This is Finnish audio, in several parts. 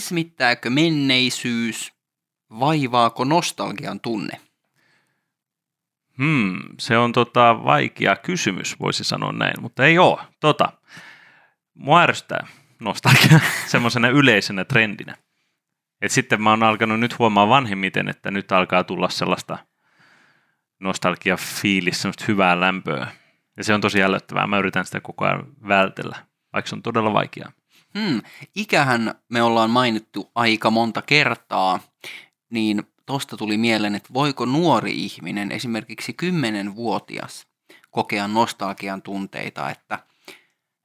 Kismittääkö menneisyys, vaivaako nostalgian tunne? Hmm, se on tota vaikea kysymys, voisi sanoa näin, mutta ei ole. Tota, mua ärsyttää nostalgia semmoisena yleisenä trendinä. Et sitten mä oon alkanut nyt huomaa vanhemmiten, että nyt alkaa tulla sellaista nostalgia-fiilis, semmoista hyvää lämpöä. Ja se on tosi ällöttävää. Mä yritän sitä koko ajan vältellä, vaikka se on todella vaikeaa. Hmm, ikähän me ollaan mainittu aika monta kertaa, niin tosta tuli mieleen, että voiko nuori ihminen, esimerkiksi 10-vuotias, kokea nostalgian tunteita, että,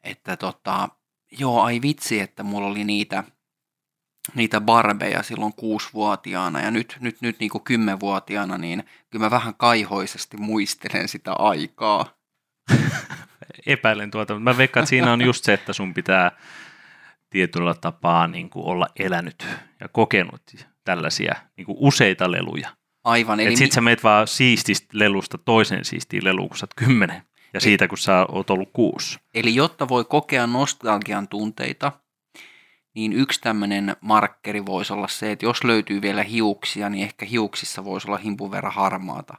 että tota, joo, ai vitsi, että mulla oli niitä, niitä barbeja silloin kuusivuotiaana ja nyt, nyt, nyt niin kuin kymmenvuotiaana, niin kyllä mä vähän kaihoisesti muistelen sitä aikaa. Epäilen tuota, mutta mä veikkaan, että siinä on just se, että sun pitää tietyllä tapaa niin kuin olla elänyt ja kokenut tällaisia niin kuin useita leluja. Aivan. Eli Eli sit sä meet vaan siististä lelusta toiseen siistiin leluun, kun sä oot kymmenen. Ja siitä, kun sä oot ollut kuusi. Eli jotta voi kokea nostalgian tunteita, niin yksi tämmöinen markkeri voisi olla se, että jos löytyy vielä hiuksia, niin ehkä hiuksissa voisi olla himpun verran harmaata.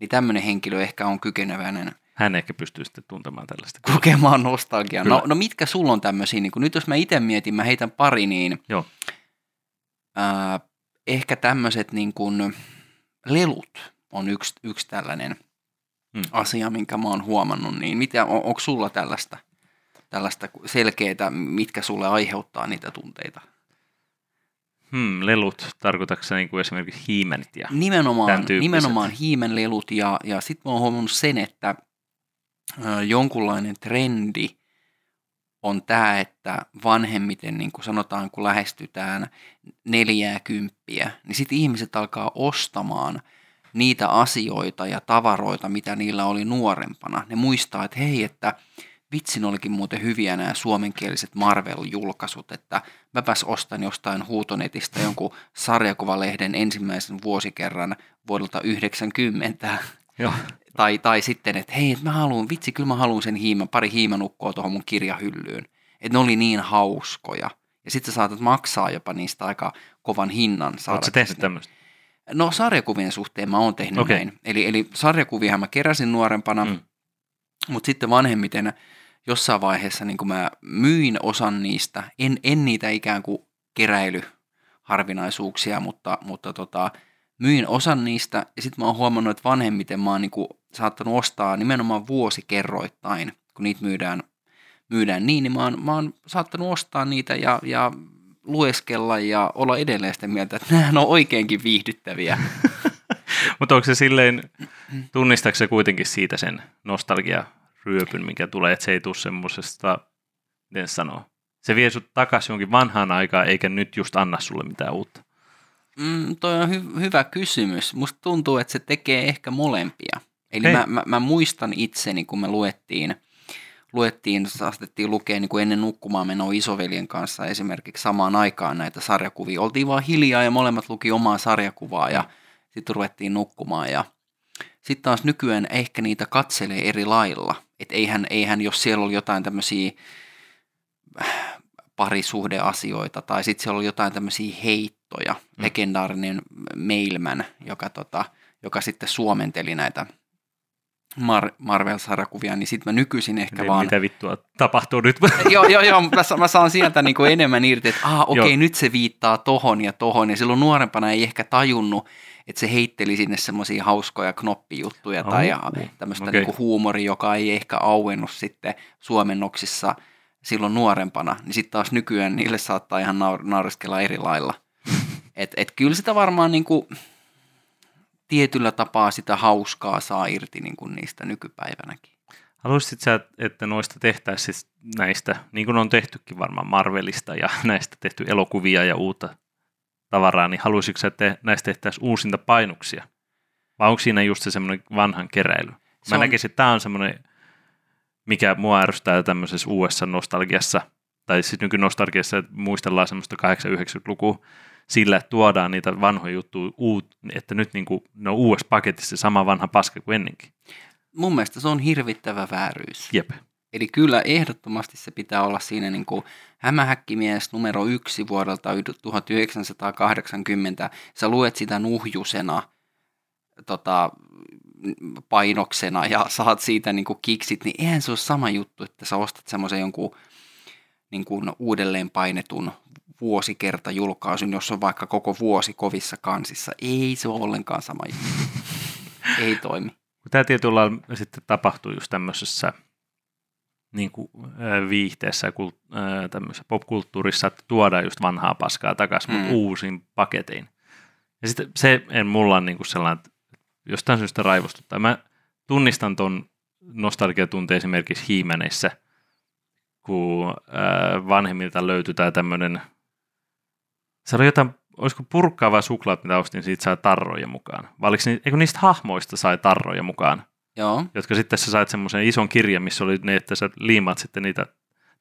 Niin tämmöinen henkilö ehkä on kykeneväinen Hän ehkä pystyy sitten tuntemaan tällaista. kokemaan nostalgiaa. No, no mitkä sulla on tämmöisiä? Niin kun nyt jos mä itse mietin, mä heitän pari, niin Joo. ää, ehkä tämmöiset niin kuin lelut on yksi, yksi tällainen Hmm. asia, minkä mä oon huomannut. Niin mitä, on, onko sulla tällaista, tällaista selkeää, mitkä sulle aiheuttaa niitä tunteita? Hmm, lelut, tarkoitatko sä niin kuin esimerkiksi hiimenit ja... Nimenomaan, nimenomaan hiimenlelut ja, ja sitten mä oon huomannut sen, että jonkunlainen trendi on tämä, että vanhemmiten, niin kuin sanotaan, kun lähestytään neljää kymppiä, niin sitten ihmiset alkaa ostamaan niitä asioita ja tavaroita, mitä niillä oli nuorempana. Ne muistaa, että hei, että vitsin olikin muuten hyviä nämä suomenkieliset Marvel-julkaisut, että mäpäs ostan jostain huutonetistä jonkun sarjakuvalehden ensimmäisen vuosikerran vuodelta 90. Joo. Tai, tai sitten, että hei, että mä haluan, vitsi, kyllä mä haluan sen hiiman, pari hiimanukkoa tuohon mun kirjahyllyyn. Että ne oli niin hauskoja. Ja sitten sä saatat maksaa jopa niistä aika kovan hinnan. Oletko tehnyt tämmöistä? No sarjakuvien suhteen mä oon tehnyt Okei. näin. Eli, eli sarjakuvia mä keräsin nuorempana, Mm. mutta sitten vanhemmiten jossain vaiheessa niin mä myin osan niistä, en, en niitä ikään kuin keräilyharvinaisuuksia, mutta, mutta tota, myin osan niistä ja sitten mä oon huomannut, että vanhemmiten mä oon niin kuin saattanut ostaa nimenomaan vuosikerroittain, kun niitä myydään, myydään niin, niin mä oon, mä oon saattanut ostaa niitä ja, ja lueskella ja olla edelleen sitä mieltä, että nämä on oikeinkin viihdyttäviä. Mutta onko se silleen, tunnistaako se kuitenkin siitä sen nostalgia-ryöpyn, mikä tulee, että se ei tule semmoisesta, miten se sanoo, se vie sut takaisin jonkin vanhaan aikaan, eikä nyt just anna sulle mitään uutta. Mm, toi on hy- hyvä kysymys. Musta tuntuu, että se tekee ehkä molempia. Eli Hei. mä, mä, mä, muistan itseni, kun me luettiin, luettiin saatettiin lukea niin kuin ennen nukkumaan menoa isoveljen kanssa esimerkiksi samaan aikaan näitä sarjakuvia. Oltiin vaan hiljaa ja molemmat luki omaa sarjakuvaa ja sitten ruvettiin nukkumaan. Ja sitten taas nykyään ehkä niitä katselee eri lailla. Että eihän, eihän, jos siellä oli jotain tämmöisiä parisuhdeasioita tai sitten siellä oli jotain tämmöisiä heittoja. Mm. Legendaarinen Mailman, joka, tota, joka sitten suomenteli näitä Mar- Marvel-sarjakuvia, niin sitten mä nykyisin ehkä Eli vaan... Mitä vittua tapahtuu nyt? joo, joo, joo, mä, mä saan sieltä niinku enemmän irti, että ah, okei, okay, nyt se viittaa tohon ja tohon. Ja silloin nuorempana ei ehkä tajunnut, että se heitteli sinne semmoisia hauskoja knoppijuttuja tai Oh, tämmöistä okei. niinku huumoria, joka ei ehkä auennut sitten suomennoksissa silloin nuorempana. Niin sitten taas nykyään niille saattaa ihan naur- nauriskella eri lailla. Et, et kyllä sitä varmaan niinku tietyllä tapaa sitä hauskaa saa irti niinku niistä nykypäivänäkin. Haluaisit sä, että noista tehtäisiin siis näistä, niin kuin on tehtykin varmaan Marvelista ja näistä tehty elokuvia ja uutta tavaraa, niin haluaisitko sä, että näistä tehtäisiin uusinta painoksia? Vai onko siinä just se semmoinen vanhan keräily? Se Mä on- näkisin, että tämä on semmoinen, mikä mua ärsyttää tämmöisessä uudessa nostalgiassa, tai siis nykynostalgiassa, että muistellaan semmoista 80-90-lukua, sillä, että tuodaan niitä vanhoja juttuja, uut, että nyt niin kuin, ne on uudessa paketissa sama vanha paska kuin ennenkin. Mun mielestä se on hirvittävä vääryys. Jep. Eli kyllä ehdottomasti se pitää olla siinä niin kuin hämähäkkimies numero yksi vuodelta 1980. Sä luet sitä nuhjusena tota, painoksena ja saat siitä niin kuin kiksit, niin eihän se ole sama juttu, että sä ostat semmoisen jonkun niin kuin uudelleen painetun vuosikerta julkaisun, jos on vaikka koko vuosi kovissa kansissa. Ei se ole ollenkaan sama juttu. Ei toimi. Tämä tietyllä sitten tapahtuu just tämmöisessä niin kuin, viihteessä ja popkulttuurissa, että tuodaan just vanhaa paskaa takaisin, mm. mutta uusin paketein. Ja sitten se en mulla on niin kuin sellainen, että jostain syystä raivostuttaa. Mä tunnistan ton nostalgiatunteen esimerkiksi hiimäneissä, kun vanhemmilta löytyy tämmöinen, se oli jotain, olisiko purkkaava suklaat, mitä ostin, siitä sai tarroja mukaan. Vai oliko, eikö niistä hahmoista sai tarroja mukaan? Joo. Jotka sitten sä sait semmoisen ison kirjan, missä oli ne, että sä liimaat sitten niitä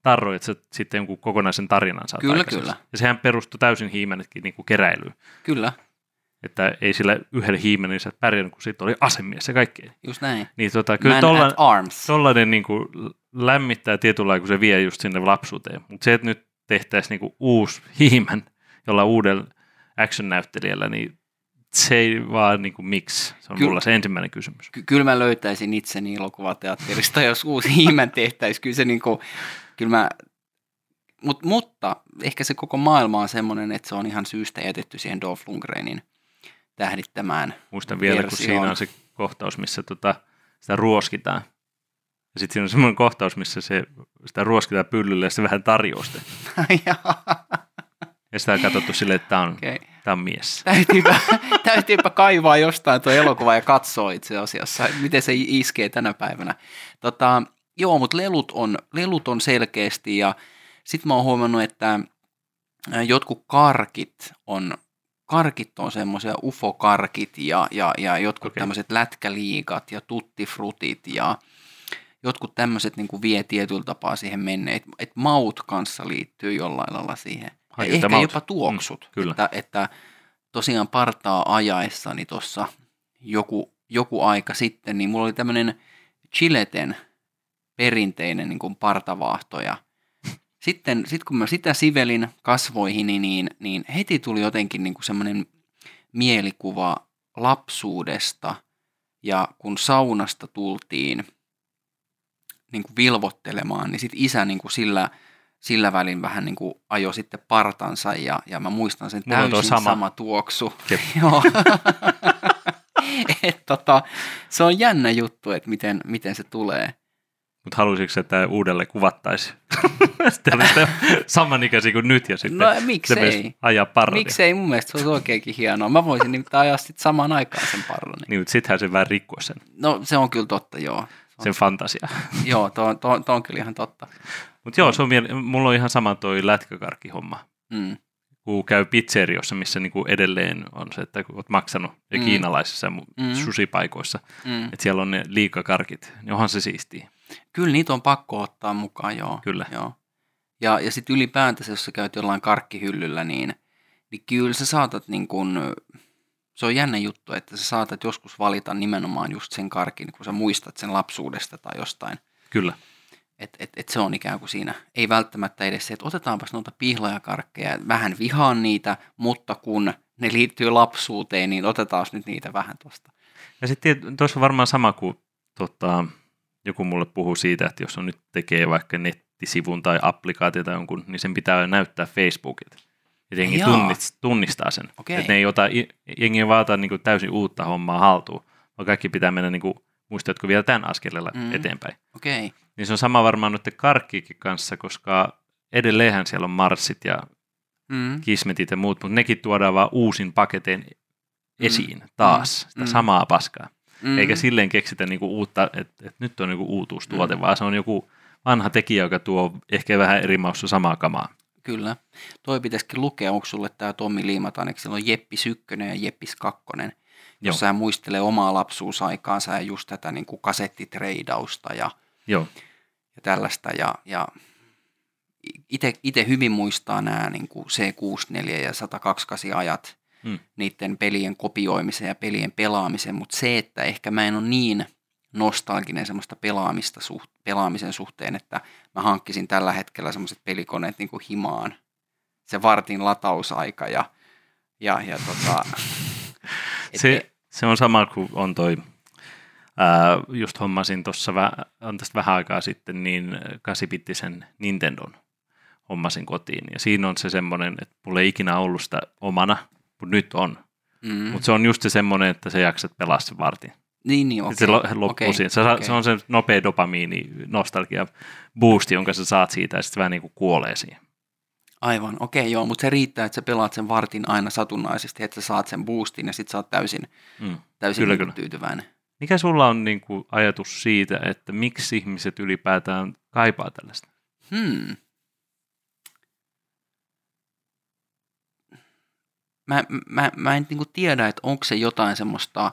tarroja, että sä sitten jonkun kokonaisen tarinan saat Kyllä, kyllä. Ja sehän perustui täysin hiimänetkin niin kuin keräilyyn. Kyllä. Että ei sillä yhdellä hiimenillä sä pärjännyt, kun sitten oli asemies ja kaikkea. Just näin. Niin tota, kyllä tolla, tollainen niin kuin lämmittää tietyllä kun se vie just sinne lapsuuteen. Mutta se, että nyt tehtäisiin niin kuin uusi hiimen jolla uudella action-näyttelijällä, niin se ei vaan niin kuin, miksi. Se on Ky- mulla se ensimmäinen kysymys. Ky- kyllä mä löytäisin itseni elokuvateatterista, jos uusi hiimen tehtäisiin. Kyllä se niin kuin, kyllä mä, Mut, mutta ehkä se koko maailma on semmoinen, että se on ihan syystä jätetty siihen Dolph Lundgrenin tähdittämään Muistan vielä, versioon. kun siinä on se kohtaus, missä tota, sitä ruoskitaan. Ja sitten siinä on semmoinen kohtaus, missä se, sitä ruoskitaan pyllylle ja se vähän tarjoaa sitä. ja sitä on katsottu silleen, että tämä on, okay. tämä on mies. Täytyypä, täytyypä kaivaa jostain tuo elokuva ja katsoa itse asiassa, miten se iskee tänä päivänä. Tota, joo, mutta lelut on, lelut on selkeästi ja sitten mä oon huomannut, että jotkut karkit on karkit on semmoisia ufokarkit ja, ja, ja jotkut okay. tämmöiset lätkäliikat ja tuttifrutit ja jotkut tämmöiset niin vie tietyllä tapaa siihen menneet, että et maut kanssa liittyy jollain lailla siihen. Ai, ehkä jopa tuoksut, mm, kyllä. Että, että tosiaan partaa ajaessani tuossa joku, joku aika sitten, niin mulla oli tämmöinen Chileten perinteinen niin kuin partavaahto ja sitten sit kun mä sitä sivelin kasvoihin, niin, niin heti tuli jotenkin niin kuin semmoinen mielikuva lapsuudesta ja kun saunasta tultiin niin kuin vilvottelemaan, niin sitten isä niin kuin sillä, sillä välin vähän niin kuin ajoi sitten partansa ja, ja mä muistan sen Mulla täysin sama. sama tuoksu. Joo. Et tota, se on jännä juttu, että miten, miten se tulee. Mutta haluaisitko, että uudelle kuvattaisi? sitten samanikäisiä kuin nyt ja sitten no, miksei? ajaa parronia. Miksei? Mun mielestä se olisi oikeinkin hienoa. Mä voisin nimittäin ajaa sitten samaan aikaan sen parronin. Niin, mutta sittenhän se vähän rikkoo sen. No se on kyllä totta, joo. Se sen fantasia. joo, tuo, tuo, tuo on kyllä ihan totta. Mutta joo, se on, mulla on ihan sama toi lätkäkarkkihomma. Mm. Kun käy pizzeriossa, missä niinku edelleen on se, että kun olet maksanut ja mm. kiinalaisissa mm. susipaikoissa, mm. että siellä on ne liikakarkit, niin onhan se siistiä. Kyllä niitä on pakko ottaa mukaan, joo. Kyllä. Joo. Ja, ja sitten ylipäätänsä, jos sä käyt jollain karkkihyllyllä, niin, niin kyllä sä saatat niin kun, se on jännä juttu, että sä saatat joskus valita nimenomaan just sen karkin, kun sä muistat sen lapsuudesta tai jostain. Kyllä. Että et, et se on ikään kuin siinä. Ei välttämättä edes se, että otetaanpas noita pihlajakarkkeja, vähän vihaan niitä, mutta kun ne liittyy lapsuuteen, niin otetaan nyt niitä vähän tuosta. Ja sitten tuossa on varmaan sama kuin tota, joku mulle puhuu siitä, että jos on nyt tekee vaikka nettisivun tai applikaatiota jonkun, niin sen pitää näyttää Facebookilta. Että jengi tunnistaa, tunnistaa sen. Okay. Että ne ei ota, jengi ei vaata niin täysin uutta hommaa haltuun, vaan kaikki pitää mennä, niin kuin, muistatko vielä tämän askelella mm. eteenpäin. Okay. Niin se on sama varmaan nyt karkkiikin kanssa, koska edelleenhän siellä on marssit ja mm. kismetit ja muut, mutta nekin tuodaan vaan uusin paketeen mm. esiin mm. taas, sitä mm. samaa paskaa. Mm. Eikä silleen keksitä niinku uutta, että et nyt on niinku uutuustuote, mm. vaan se on joku vanha tekijä, joka tuo ehkä vähän eri maussa samaa kamaa. Kyllä. Toi pitäisikin lukea, onko sulle tämä Tommi Liimatan, eikö siellä on Jeppi Sykkönen ja Jeppis Kakkonen, jossa hän muistelee omaa lapsuusaikaansa ja just tätä niin kuin kasettitreidausta ja, Joo. ja tällaista. Ja, ja itse hyvin muistaa nämä niin kuin C64 ja 128 ajat, hmm. niiden pelien kopioimisen ja pelien pelaamisen, mutta se, että ehkä mä en ole niin nostalginen semmoista pelaamista suht, pelaamisen suhteen, että mä hankkisin tällä hetkellä semmoiset pelikoneet niin kuin himaan. Se vartin latausaika ja, ja, ja tota, se, se on sama kuin on toi, ää, just hommasin tuossa vä, on tästä vähän aikaa sitten, niin 8 Nintendon hommasin kotiin. Ja siinä on se semmoinen, että mulla ei ikinä ollut sitä omana, mutta nyt on. Mm. Mutta se on just se semmoinen, että sä jaksat pelaa sen vartin. Niin, niin, okei. Se loppuu okay, siihen. Se, okay. se on se nopea dopamiini, nostalgia boost, jonka sä saat siitä, ja sitten vähän niin kuin kuolee siihen. Aivan, okei okay, joo, mutta se riittää, että sä pelaat sen vartin aina satunnaisesti, että sä saat sen boostin ja sitten sä oot täysin, mm. täysin kyllä, niin kyllä. tyytyväinen. Mikä sulla on niin kuin ajatus siitä, että miksi ihmiset ylipäätään kaipaa tällaista? Hmm. Mä, mä, mä en niin kuin tiedä, että onko se jotain semmoista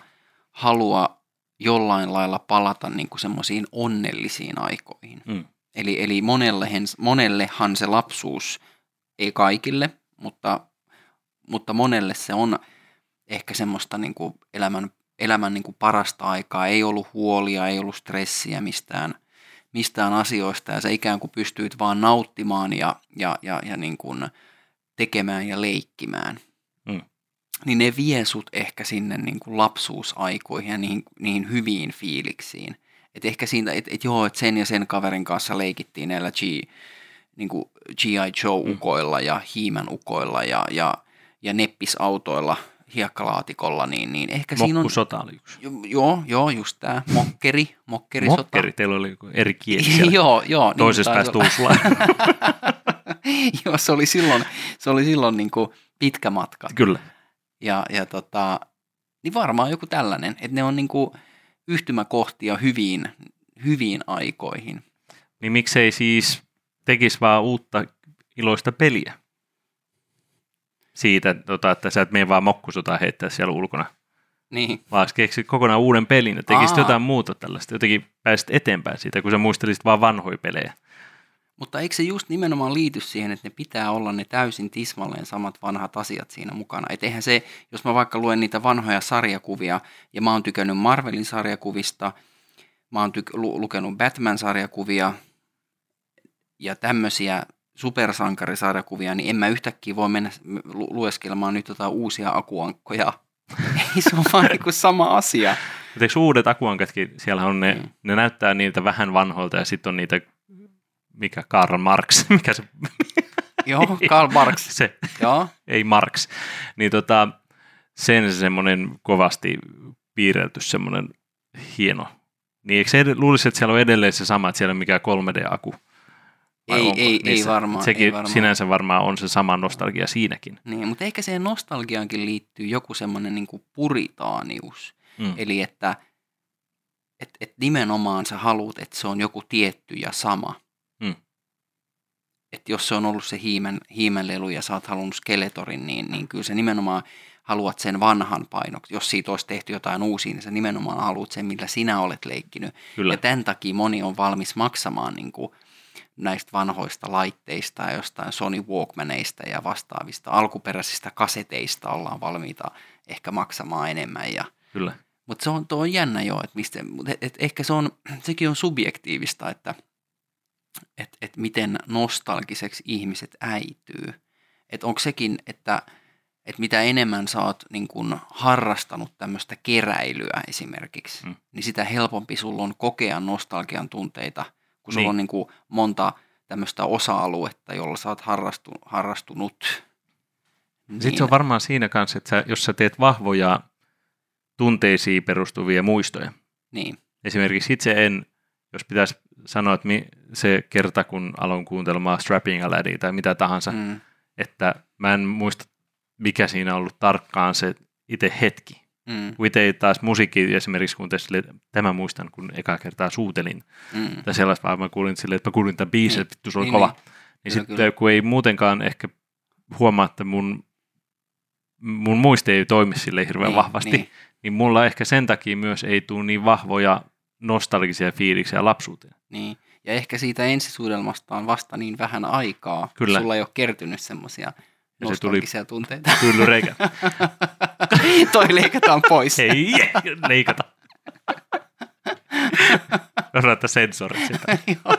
halua jollain lailla palata niin kuin semmoisiin onnellisiin aikoihin. Mm. Eli, eli monellehan, monellehan se lapsuus, ei kaikille, mutta, mutta monelle se on ehkä semmoista niin kuin elämän, elämän niin kuin parasta aikaa. Ei ollut huolia, ei ollut stressiä mistään, mistään asioista ja sä ikään kuin pystyit vaan nauttimaan ja, ja, ja, ja niin kuin tekemään ja leikkimään. Mm niin ne vie sut ehkä sinne niin kuin lapsuusaikoihin ja niihin, niihin hyviin fiiliksiin. Et ehkä siitä, että et joo, että sen ja sen kaverin kanssa leikittiin näillä G, niin kuin G.I. Joe-ukoilla mm. ja Hiiman ukoilla ja, ja, ja neppisautoilla hiekkalaatikolla, niin, niin ehkä siinä on... sota oli yksi. Jo, joo, joo, just tämä. Mokkeri, mokkeri Mokkeri, teillä oli eri kieli joo, joo. Niin Toisessa niin, päästä joo, se oli silloin, se oli silloin niin kuin pitkä matka. Kyllä. Ja, ja tota, niin varmaan joku tällainen, että ne on niinku yhtymäkohtia hyviin, hyviin aikoihin. Niin miksei siis tekisi vaan uutta iloista peliä? Siitä, tota, että sä et mene vaan mokkusota heittää siellä ulkona. Niin. Vaan keksit kokonaan uuden pelin ja tekisit Aa. jotain muuta tällaista. Jotenkin pääsit eteenpäin siitä, kun sä muistelisit vaan vanhoja pelejä. Mutta eikö se just nimenomaan liity siihen, että ne pitää olla ne täysin tismalleen samat vanhat asiat siinä mukana? Et eihän se, jos mä vaikka luen niitä vanhoja sarjakuvia, ja mä oon tykännyt Marvelin sarjakuvista, mä oon tyk- lu- lukenut Batman-sarjakuvia, ja tämmöisiä supersankarisarjakuvia, niin en mä yhtäkkiä voi mennä lu- lueskelemaan nyt jotain uusia akuankkoja. Ei se on vaan niin sama asia. Mutta eikö uudet akuankatkin, siellä on ne, mm. ne näyttää niiltä vähän vanhoilta ja sitten on niitä mikä Karl Marx, mikä se... Joo, Karl Marx. se, Joo. ei Marx. Niin tota, sen semmoinen kovasti piirrelty semmoinen hieno. Niin eikö se luulisi, että siellä on edelleen se sama, että siellä on mikään 3D-aku? Vai ei, ei, ei varmaan. Sekin ei varmaan. sinänsä varmaan on se sama nostalgia siinäkin. Niin, mutta ehkä siihen nostalgiaankin liittyy joku semmoinen niin puritaanius. Mm. Eli että et, et nimenomaan sä haluat, että se on joku tietty ja sama että jos se on ollut se hiimen, hiimenlelu ja sä oot halunnut skeletorin, niin, niin kyllä se nimenomaan haluat sen vanhan painoksen. Jos siitä olisi tehty jotain uusia, niin sä nimenomaan haluat sen, millä sinä olet leikkinyt. Kyllä. Ja tämän takia moni on valmis maksamaan niin kuin näistä vanhoista laitteista ja jostain Sony Walkmaneista ja vastaavista alkuperäisistä kaseteista ollaan valmiita ehkä maksamaan enemmän. Ja, Kyllä. Mutta se on, tuo on jännä jo, että mistä, et, et ehkä se on, sekin on subjektiivista, että – että et miten nostalgiseksi ihmiset äityy. Että onko sekin, että et mitä enemmän sä oot niin kun harrastanut tämmöistä keräilyä esimerkiksi, mm. niin sitä helpompi sulla on kokea nostalgian tunteita, kun sulla niin. on niin kuin monta tämmöistä osa-aluetta, jolla sä oot harrastu, harrastunut. Niin. Sitten se on varmaan siinä kanssa, että sä, jos sä teet vahvoja tunteisiin perustuvia muistoja. Niin. Esimerkiksi itse en, jos pitäisi sanoa, että se kerta, kun aloin kuuntelemaan Strapping a Laddie tai mitä tahansa, mm. että mä en muista, mikä siinä on ollut tarkkaan se itse hetki. Mm. Kun itse taas musiikki esimerkiksi, kun sille, tämä muistan, kun eka kertaa suutelin, mm. tai sellaista, vaan mä kuulin silleen, että mä kuulin tämän biisin, niin. että vittu se oli niin, kova. Niin, niin sitten kun ei muutenkaan ehkä huomaa, että mun, mun muisti ei toimi sille hirveän niin, vahvasti, niin. niin mulla ehkä sen takia myös ei tule niin vahvoja nostalgisia fiiliksiä lapsuuteen. Niin, ja ehkä siitä ensisuudelmasta on vasta niin vähän aikaa. Kyllä. Sulla ei ole kertynyt semmoisia nostalgisia tuli tunteita. Kyllä, reikä. Toi leikataan pois. Ei, leikata. Osata sensorit sitä. Joo.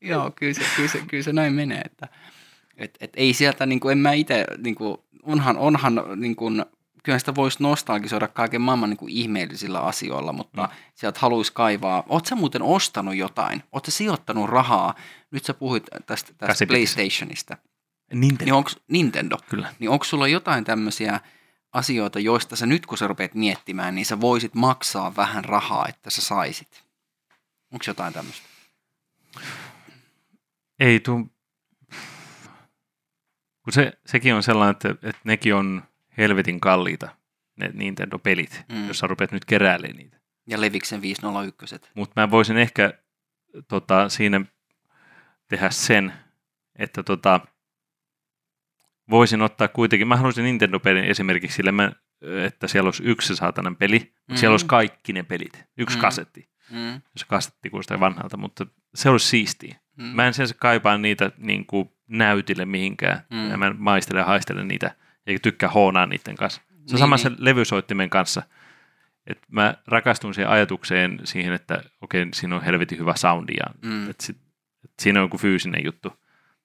Joo, kyllä se, kyllä, se, kyllä se näin menee, että et, et ei sieltä, niin kuin, en mä itse, niin kuin, onhan, onhan niin kuin, kyllä sitä voisi nostalgisoida kaiken maailman niin kuin ihmeellisillä asioilla, mutta mm. sieltä haluaisi kaivaa. Oletko sä muuten ostanut jotain? Oletko sijoittanut rahaa? Nyt sä puhuit tästä, tästä PlayStationista. Nintendo. Niin onks, Nintendo. Kyllä. Niin onko sulla jotain tämmöisiä asioita, joista sä nyt kun sä rupeat miettimään, niin sä voisit maksaa vähän rahaa, että sä saisit? Onko jotain tämmöistä? Ei tuu, kun se, sekin on sellainen, että, että nekin on helvetin kalliita, ne Nintendo-pelit, mm. jos sä rupeat nyt keräilemään niitä. Ja Leviksen 501. Mutta mä voisin ehkä tota, siinä tehdä sen, että tota, voisin ottaa kuitenkin, mä haluaisin Nintendo-pelin esimerkiksi sille, mä, että siellä olisi yksi saatanan peli, mm-hmm. siellä olisi kaikki ne pelit, yksi mm-hmm. kasetti. Mm-hmm. Jos kasetti kuulostaa vanhalta, mutta se olisi siistiä. Mm. Mä en sen kaipaa niitä niin kuin näytille mihinkään. Mm. Ja mä maistele ja haistele niitä, eikä tykkää hoonaa niiden kanssa. Se on niin, sama niin. sen levysoittimen kanssa. Et mä rakastun siihen ajatukseen siihen, että okei, okay, siinä on helvetin hyvä soundi ja mm. et sit, et siinä on joku fyysinen juttu.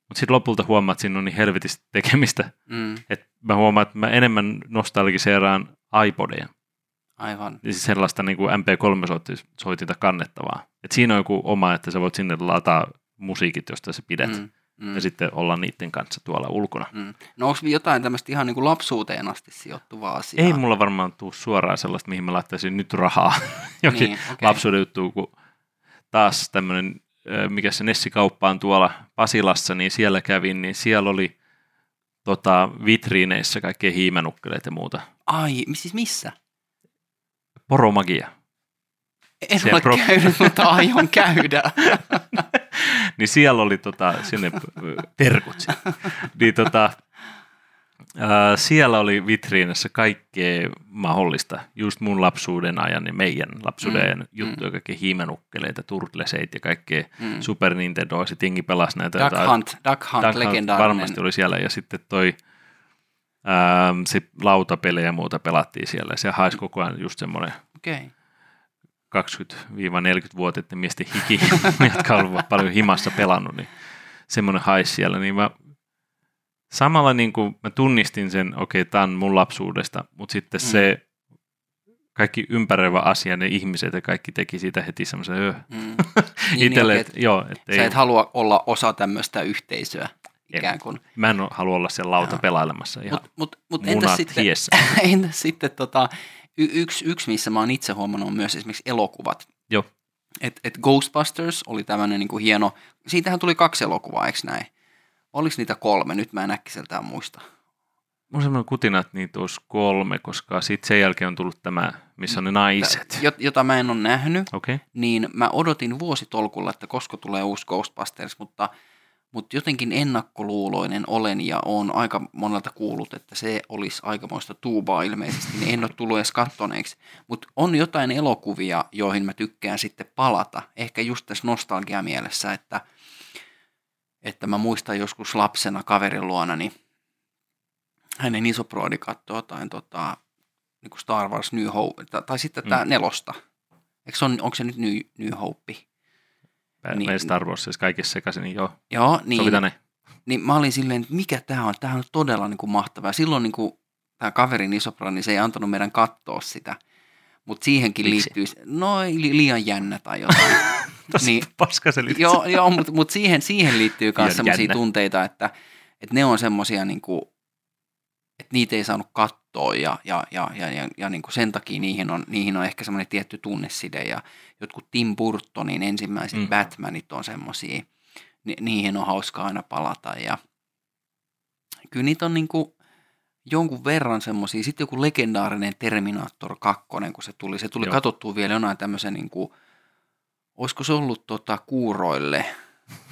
Mutta sitten lopulta huomaat, että siinä on niin helvetistä tekemistä. Mm. Että mä huomaan, että mä enemmän nostalgiseeraan iPodeja. Aivan. Ja siis sellaista niin kuin MP3-soitinta kannettavaa. Et siinä on joku oma, että sä voit sinne lataa musiikit, josta sä pidät. Mm mm. ja sitten olla niiden kanssa tuolla ulkona. Mm. No onko jotain tämmöistä ihan niin kuin lapsuuteen asti sijoittuvaa asiaa? Ei mulla varmaan tule suoraan sellaista, mihin mä laittaisin nyt rahaa. Jokin niin, okay. lapsuuden juttu, kun taas tämmöinen, mikä se Nessi-kauppa on tuolla Pasilassa, niin siellä kävin, niin siellä oli tota, vitriineissä kaikkea hiimänukkeleita ja muuta. Ai, siis missä? Poromagia. En ole pro... käynyt, mutta aion käydä. niin siellä oli tota, sinne terkut. niin tota, ää, siellä oli vitriinessä kaikkea mahdollista, just mun lapsuuden ajan ja meidän lapsuuden mm, juttuja, mm. kaikkea hiimenukkeleita, turtleseitä ja kaikkea mm. Super Nintendo, sitten jengi pelasi näitä. Duck jotain, Hunt, Duck Hunt, Duck Hunt varmasti oli siellä ja sitten toi ää, se lautapelejä ja muuta pelattiin siellä se haisi koko ajan just semmoinen okay 20-40-vuotiaiden miesten hiki, jotka ovat paljon himassa pelannut, niin semmoinen haisi siellä, niin mä samalla niin kuin mä tunnistin sen, okei, okay, tämä on mun lapsuudesta, mutta sitten mm. se kaikki ympäröivä asia, ne ihmiset ja kaikki teki siitä heti semmoisen öh. Mm. niin, Itelle, niin, et, joo, et sä ei, et halua olla osa tämmöistä yhteisöä ikään kuin. Mä en halua olla siellä lauta joo. pelailemassa ihan mut, mut, mut entäs sitten, entäs sitten tota, y- yksi, yksi, missä mä oon itse huomannut, on myös esimerkiksi elokuvat. Joo. Et, et Ghostbusters oli tämmöinen niin hieno, siitähän tuli kaksi elokuvaa, eikö näin? Oliko niitä kolme? Nyt mä en äkkiseltään muista. Mulla on semmoinen kutina, että niitä olisi kolme, koska sitten sen jälkeen on tullut tämä, missä on ne naiset. Jota mä en ole nähnyt, okay. niin mä odotin vuositolkulla, että koska tulee uusi Ghostbusters, mutta – mutta jotenkin ennakkoluuloinen olen ja on aika monelta kuullut, että se olisi aikamoista tuubaa ilmeisesti, niin en ole tullut edes kattoneeksi. Mutta on jotain elokuvia, joihin mä tykkään sitten palata, ehkä just tässä nostalgia mielessä, että, että mä muistan joskus lapsena kaverin luona, niin hänen isoproodi katsoi jotain tota, niin kuin Star Wars New Hope, tai, tai sitten tämä mm. nelosta. Eikö se on, onko se nyt New, New Hope? niin, Star Wars siis kaikissa sekaisin, niin joo. Joo, niin. Sovitaan Niin mä olin silleen, että mikä tämä on, tämä on todella niin kuin mahtavaa. Silloin niin kuin, tämä kaverin isopra, niin se ei antanut meidän katsoa sitä. Mutta siihenkin Miksi? liittyy, no li, liian jännä tai jotain. niin, paska se Joo, joo mutta mut siihen, siihen liittyy myös sellaisia tunteita, että, että ne on semmoisia, niin kuin, että niitä ei saanut katsoa ja, ja, ja, ja, ja, ja niin kuin sen takia niihin on, niihin on ehkä semmoinen tietty tunneside ja jotkut Tim Burtonin ensimmäiset mm. Batmanit on semmoisia, ni, niihin on hauska aina palata ja kyllä niitä on niin kuin jonkun verran semmoisia, sitten joku legendaarinen Terminator 2, kun se tuli, se tuli Joo. katsottua vielä jonain tämmöisen niin kuin, olisiko se ollut tota kuuroille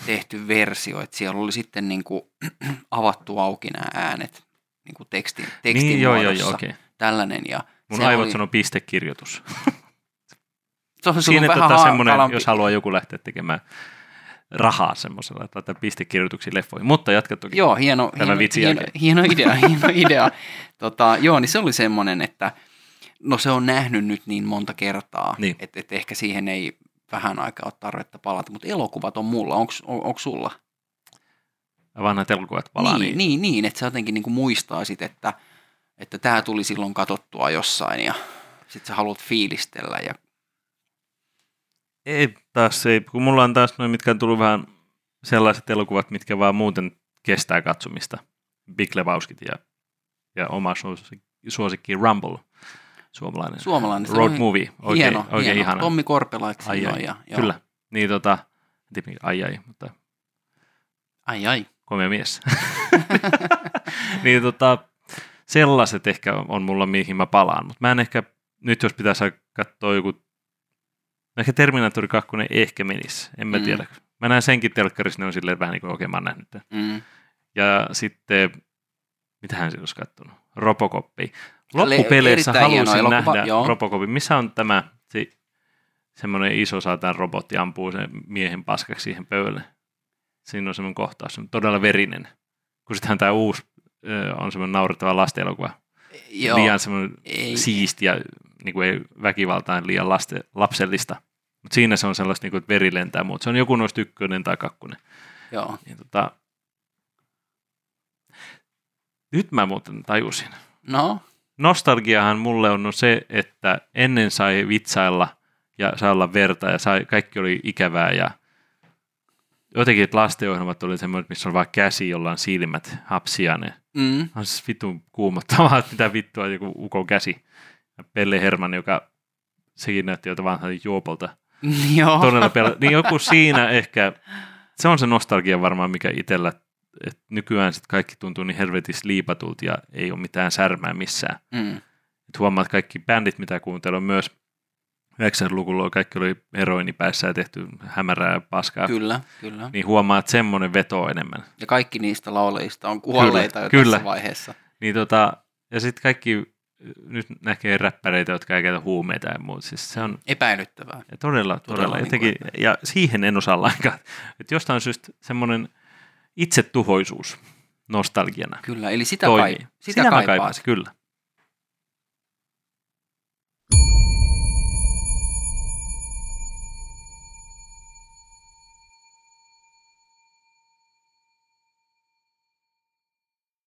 tehty versio, että siellä oli sitten niin kuin avattu auki nämä äänet niin kuin tekstin, tekstin niin, joo, joo, joo, okay. tällainen. Ja Mun aivot oli... sanoo pistekirjoitus. Se on Siinä vähän tota semmoinen, jos haluaa joku lähteä tekemään rahaa semmoisella, että laittaa pistekirjoituksia leffoihin. Mutta jatka toki Joo, hieno, hieno, hieno, hieno idea, hieno idea. Tota, joo, niin se oli semmoinen, että No se on nähnyt nyt niin monta kertaa, Niin. että et ehkä siihen ei vähän aikaa ole tarvetta palata, mutta elokuvat on mulla, onko on, sulla? Vanhat elokuvat palaa. niin, niin, niin, että sä jotenkin niin kuin muistaisit, että että tämä tuli silloin katsottua jossain ja sitten sä haluat fiilistellä. Ja... Ei taas ei, kun mulla on taas noin, mitkä on tullut vähän sellaiset elokuvat, mitkä vaan muuten kestää katsomista. Big Lebowskit ja, ja oma suosikki, suosikki Rumble, suomalainen. Suomalainen. Road movie, oikein, hieno, oikein hieno. ihana. Tommi Korpela, eikö Ai, ai, ja, joo. Kyllä, niin tota, en tiedä, mikä- ai ai, mutta Ai ai. komea mies. niin tota, sellaiset ehkä on mulla, mihin mä palaan. Mutta mä en ehkä, nyt jos pitäisi katsoa joku, ehkä Terminator 2 ehkä menisi, en mä Mm. tiedä. Mä näen senkin telkkarissa, ne on silleen vähän niin kuin, okei, mä oon nähnyt tämän. Mm. Ja sitten, mitähän siinä olisi kattonut? Robocoppi. Le- Loppupeleissä halusin elokuva, nähdä joo. Robocopin. Missä on tämä se, semmoinen iso saatan robotti ampuu sen miehen paskaksi siihen pöydälle? Siinä on semmoinen kohtaus, se on todella verinen. Kun sittenhän tämä uusi on semmoinen naurettava lastenelokuva. Joo. Liian semmoinen Ei. siisti ja niin kuin ei väkivaltaan liian laste, lapsellista. Mutta siinä se on sellaista, niin kuin, että veri lentää, mutta se on joku noista ykkönen tai kakkonen. Joo. Niin, tota, nyt mä muuten tajusin. No, Nostalgiahan mulle on se, että ennen sai vitsailla ja sai olla verta ja sai, kaikki oli ikävää ja jotenkin että lastenohjelmat oli semmoiset, missä on vaan käsi, jolla on silmät hapsiainen. mm. On siis vitun kuumottavaa, että mitä vittua joku ukon käsi. Ja Pelle Herman, joka sekin näytti jotain vanhaa juopolta. joo. Todella pela- niin joku siinä ehkä, se on se nostalgia varmaan, mikä itsellä, että nykyään sit kaikki tuntuu niin helvetis liipatulta ja ei ole mitään särmää missään. Mm. Et huomaa, että kaikki bändit, mitä kuuntelen, myös 90-luvulla kaikki oli heroinipäässä ja tehty hämärää ja paskaa. Kyllä, kyllä. Niin huomaa, että semmoinen veto on enemmän. Ja kaikki niistä laulajista on kuolleita Kyllä, jo kyllä. tässä vaiheessa. Niin tota, ja sitten kaikki nyt näkee räppäreitä, jotka ei käytä huumeita ja muuta. Siis se on Epäilyttävää. ja todella, todella, Todella todella niin jotenkin, ja siihen en osaa lainkaan. Että jostain syystä semmoinen itsetuhoisuus nostalgiana Kyllä, eli sitä, toimii. kai, sitä, mä kaipaat. kaipaisin, kyllä.